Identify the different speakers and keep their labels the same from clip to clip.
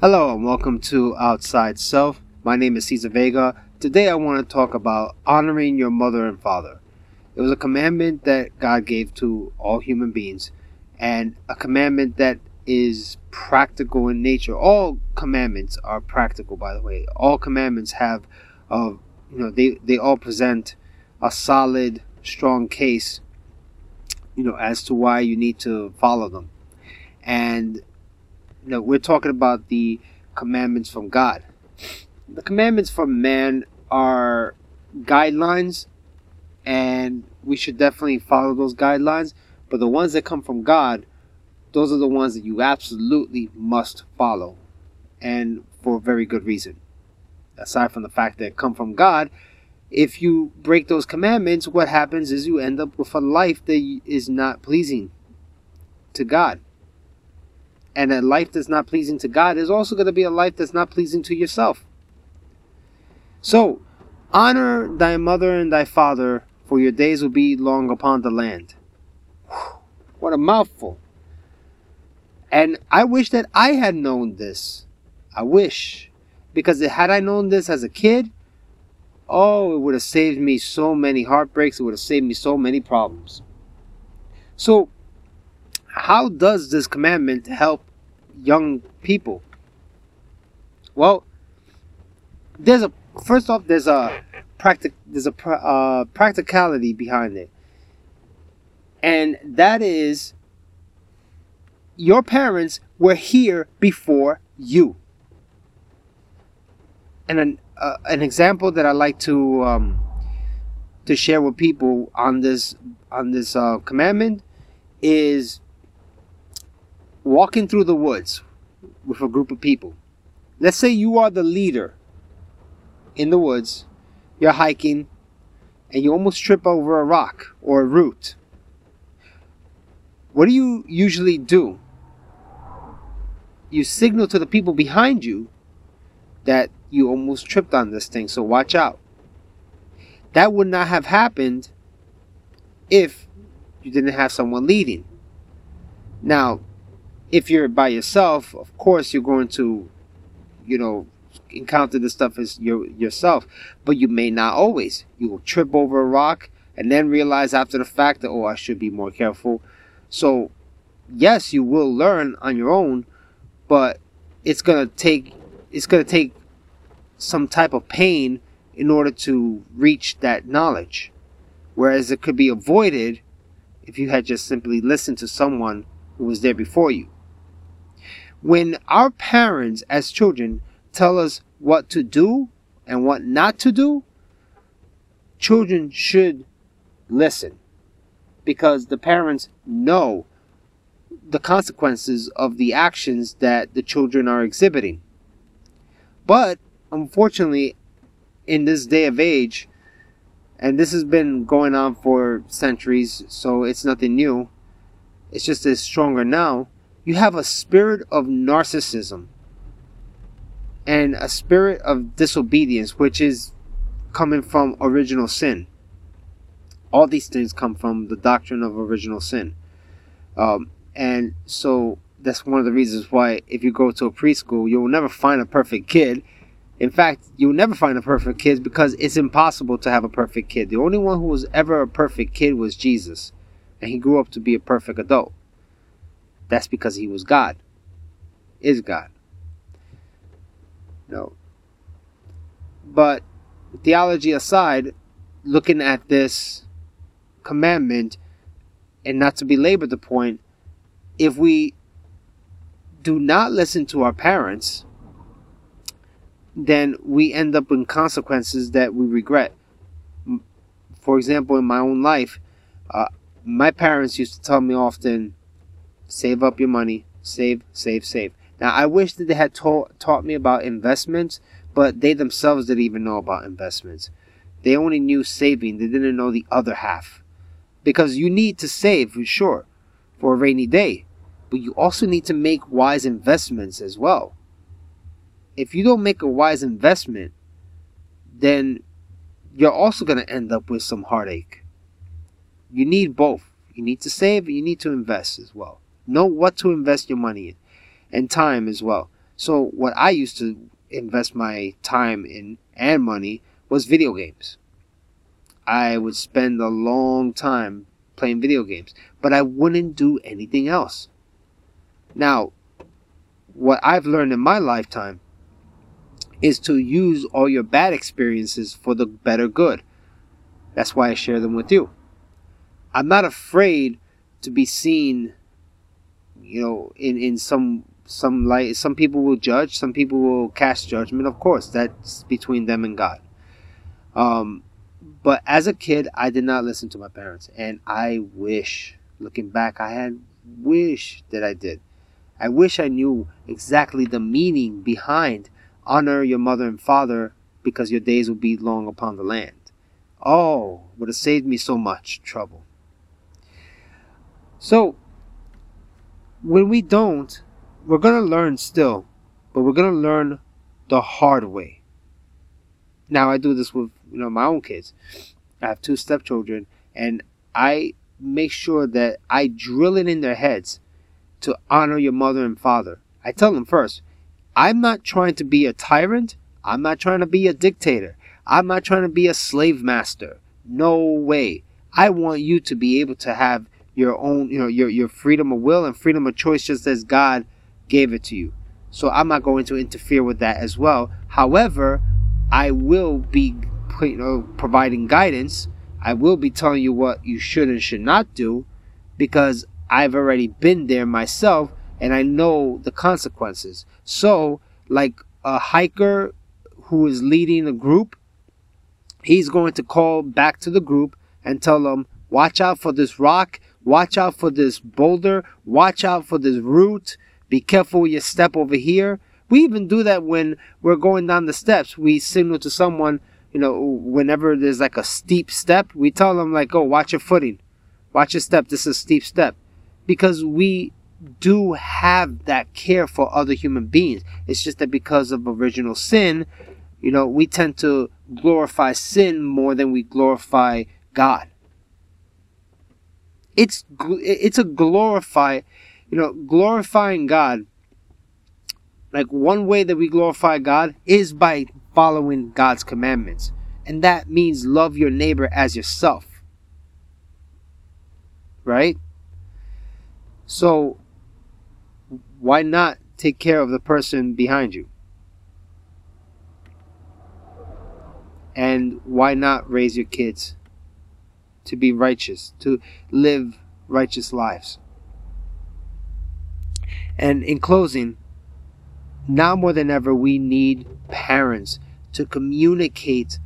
Speaker 1: Hello and welcome to Outside Self. My name is Cesar Vega. Today I want to talk about honoring your mother and father. It was a commandment that God gave to all human beings and a commandment that is practical in nature. All commandments are practical by the way. All commandments have uh, you know they, they all present a solid strong case you know as to why you need to follow them. And know, we're talking about the commandments from God. The commandments from man are guidelines, and we should definitely follow those guidelines. But the ones that come from God, those are the ones that you absolutely must follow, and for a very good reason. Aside from the fact that come from God, if you break those commandments, what happens is you end up with a life that is not pleasing to God and a life that's not pleasing to God is also going to be a life that's not pleasing to yourself. So, honor thy mother and thy father, for your days will be long upon the land. What a mouthful. And I wish that I had known this. I wish. Because had I known this as a kid, oh, it would have saved me so many heartbreaks. It would have saved me so many problems. So, how does this commandment help young people? Well, there's a first off there's a practic there's a uh, practicality behind it, and that is your parents were here before you. And an uh, an example that I like to um, to share with people on this on this uh, commandment is walking through the woods with a group of people. Let's say you are the leader in the woods, you're hiking, and you almost trip over a rock or a root. What do you usually do? You signal to the people behind you that you almost tripped on this thing, so watch out. That would not have happened if you didn't have someone leading. Now, if you're by yourself, of course you're going to, you know, encounter this stuff as your yourself. But you may not always. You will trip over a rock and then realize after the fact that oh I should be more careful. So yes, you will learn on your own, but it's gonna take it's gonna take some type of pain in order to reach that knowledge. Whereas it could be avoided if you had just simply listened to someone who was there before you. When our parents, as children, tell us what to do and what not to do, children should listen because the parents know the consequences of the actions that the children are exhibiting. But unfortunately, in this day of age, and this has been going on for centuries, so it's nothing new. It's just it's stronger now you have a spirit of narcissism and a spirit of disobedience, which is coming from original sin. All these things come from the doctrine of original sin. Um, and so that's one of the reasons why if you go to a preschool, you'll never find a perfect kid. In fact, you'll never find a perfect kid because it's impossible to have a perfect kid. The only one who was ever a perfect kid was Jesus, and he grew up to be a perfect adult. That's because he was God. Is God. No. But theology aside, looking at this commandment, and not to belabor the point, if we do not listen to our parents, then we end up in consequences that we regret. For example, in my own life, uh, my parents used to tell me often, Save up your money. Save, save, save. Now, I wish that they had taught, taught me about investments, but they themselves didn't even know about investments. They only knew saving, they didn't know the other half. Because you need to save, for sure, for a rainy day, but you also need to make wise investments as well. If you don't make a wise investment, then you're also going to end up with some heartache. You need both. You need to save, and you need to invest as well. Know what to invest your money in and time as well. So what I used to invest my time in and money was video games. I would spend a long time playing video games, but I wouldn't do anything else. Now, what I've learned in my lifetime is to use all your bad experiences for the better good. That's why I share them with you. I'm not afraid to be seen, you know, in, in some some light. Some people will judge, some people will cast judgment. Of course, that's between them and God. Um, but as a kid, I did not listen to my parents, and I wish, looking back, I had wish that I did. I wish I knew exactly the meaning behind honor your mother and father because your days will be long upon the land. Oh, would have saved me so much trouble. So, when we don't, we're going to learn still, but we're going to learn the hard way. Now, I do this with you know my own kids. I have two stepchildren, and I make sure that I drill it in their heads to honor your mother and father. I tell them first, I'm not trying to be a tyrant. I'm not trying to be a dictator. I'm not trying to be a slave master. No way. I want you to be able to have your own, you know, your, your freedom of will and freedom of choice just as God gave it to you. So I'm not going to interfere with that as well. However, I will be you know, providing guidance. I will be telling you what you should and should not do because I've already been there myself and I know the consequences. So, like a hiker who is leading a group, he's going to call back to the group and tell them, watch out for this rock, watch out for this boulder, watch out for this root, be careful your step over here. We even do that when we're going down the steps. We signal to someone, you know, whenever there's like a steep step, we tell them like, "Oh, watch your footing. Watch your step. This is a steep step." because we do have that care for other human beings. It's just that because of original sin, you know, we tend to glorify sin more than we glorify God. It's it's a glorify, you know, glorifying God. Like one way that we glorify God is by following God's commandments. And that means love your neighbor as yourself. Right? So, why not take care of the person behind you? And why not raise your kids to be righteous, to live righteous lives? And in closing, now more than ever, we need parents to communicate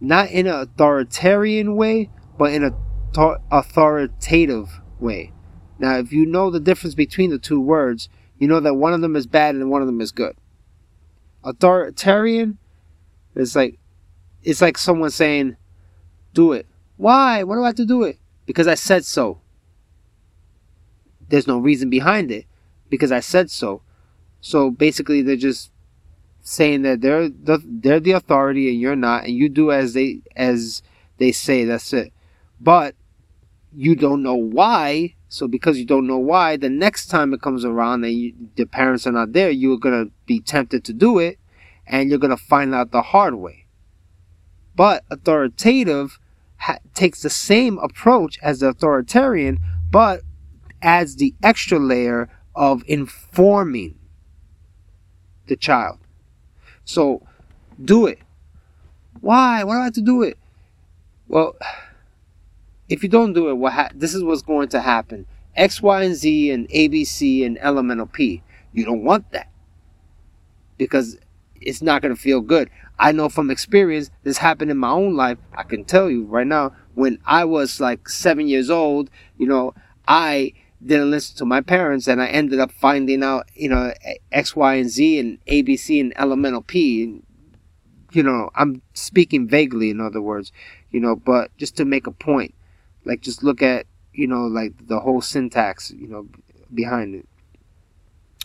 Speaker 1: not in an authoritarian way, but in an authoritative way. Now, if you know the difference between the two words, you know that one of them is bad and one of them is good. Authoritarian is like it's like someone saying, "Do it." Why? Why do I have to do it? Because I said so. There's no reason behind it because I said so. So basically, they're just saying that they're the, they're the authority and you're not, and you do as they as they say. That's it. But you don't know why so because you don't know why, the next time it comes around and you, the parents are not there, you're gonna be tempted to do it, and you're gonna find out the hard way. But authoritative ha- takes the same approach as the authoritarian, but adds the extra layer of informing the child. So do it. Why? Why do I have to do it? Well if you don't do it, what ha- this is what's going to happen. X, Y, and Z, and ABC, and elemental P. You don't want that because it's not going to feel good. I know from experience, this happened in my own life. I can tell you right now, when I was like seven years old, you know, I didn't listen to my parents and I ended up finding out, you know, X, Y, and Z, and ABC, and elemental P. And, you know, I'm speaking vaguely, in other words, you know, but just to make a point like just look at you know like the whole syntax you know behind it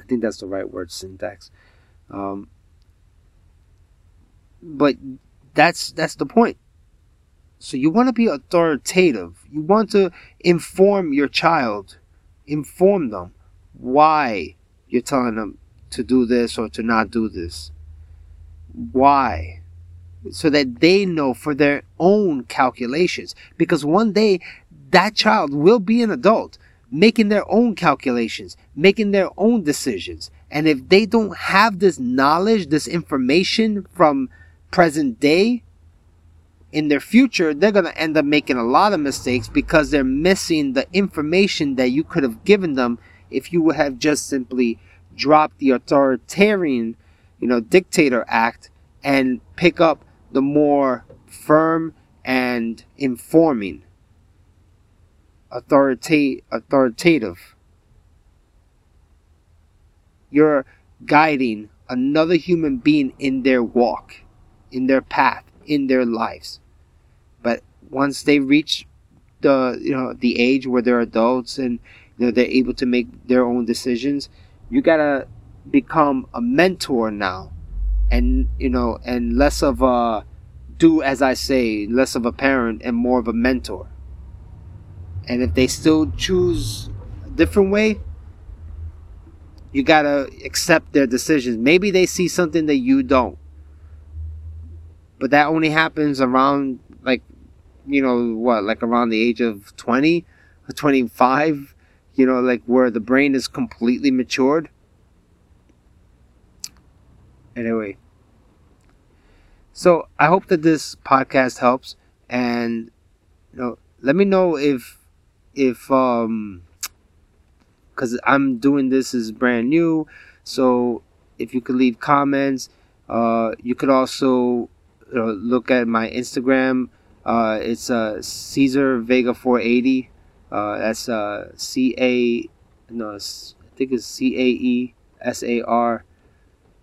Speaker 1: i think that's the right word syntax um, but that's that's the point so you want to be authoritative you want to inform your child inform them why you're telling them to do this or to not do this. Why? So that they know for their own calculations. Because one day that child will be an adult making their own calculations, making their own decisions. And if they don't have this knowledge, this information from present day, in their future, they're going to end up making a lot of mistakes because they're missing the information that you could have given them if you would have just simply dropped the authoritarian, you know, dictator act and pick up the more firm and informing authorita- authoritative. You're guiding another human being in their walk, in their path, in their lives. But once they reach the you know the age where they're adults and you know they're able to make their own decisions, you gotta become a mentor now, and you know and less of a do as I say, less of a parent and more of a mentor. And if they still choose a different way, you gotta accept their decisions. Maybe they see something that you don't. But that only happens around like you know what like around the age of 20 or 25 you know like where the brain is completely matured. Anyway. So i hope that this podcast helps and you know let me know if if um because i'm doing this is brand new so if you could leave comments uh you could also know, look at my instagram uh, it's uh, Caesar Vega 480. Uh, that's uh, C A no, I think it's C A E S A R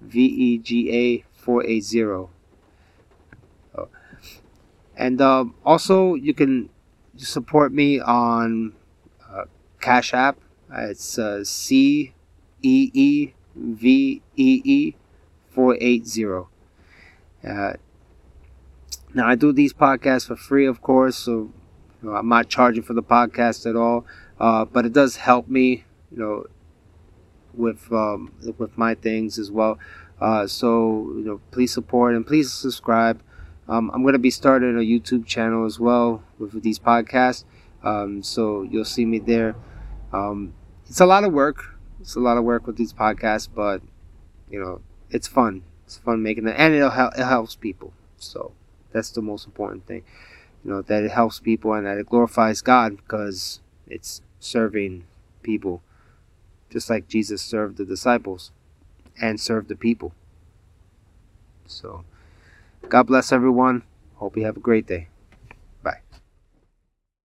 Speaker 1: V E G A 480. Oh. And um, also, you can support me on uh, Cash App. It's uh, C E E V E E 480. Uh, now I do these podcasts for free, of course, so you know, I'm not charging for the podcast at all. Uh, but it does help me, you know, with um, with my things as well. Uh, so you know, please support and please subscribe. Um, I'm gonna be starting a YouTube channel as well with these podcasts. Um, so you'll see me there. Um, it's a lot of work. It's a lot of work with these podcasts, but you know, it's fun. It's fun making it, and it'll help. It helps people. So. That's the most important thing. You know, that it helps people and that it glorifies God because it's serving people. Just like Jesus served the disciples and served the people. So, God bless everyone. Hope you have a great day.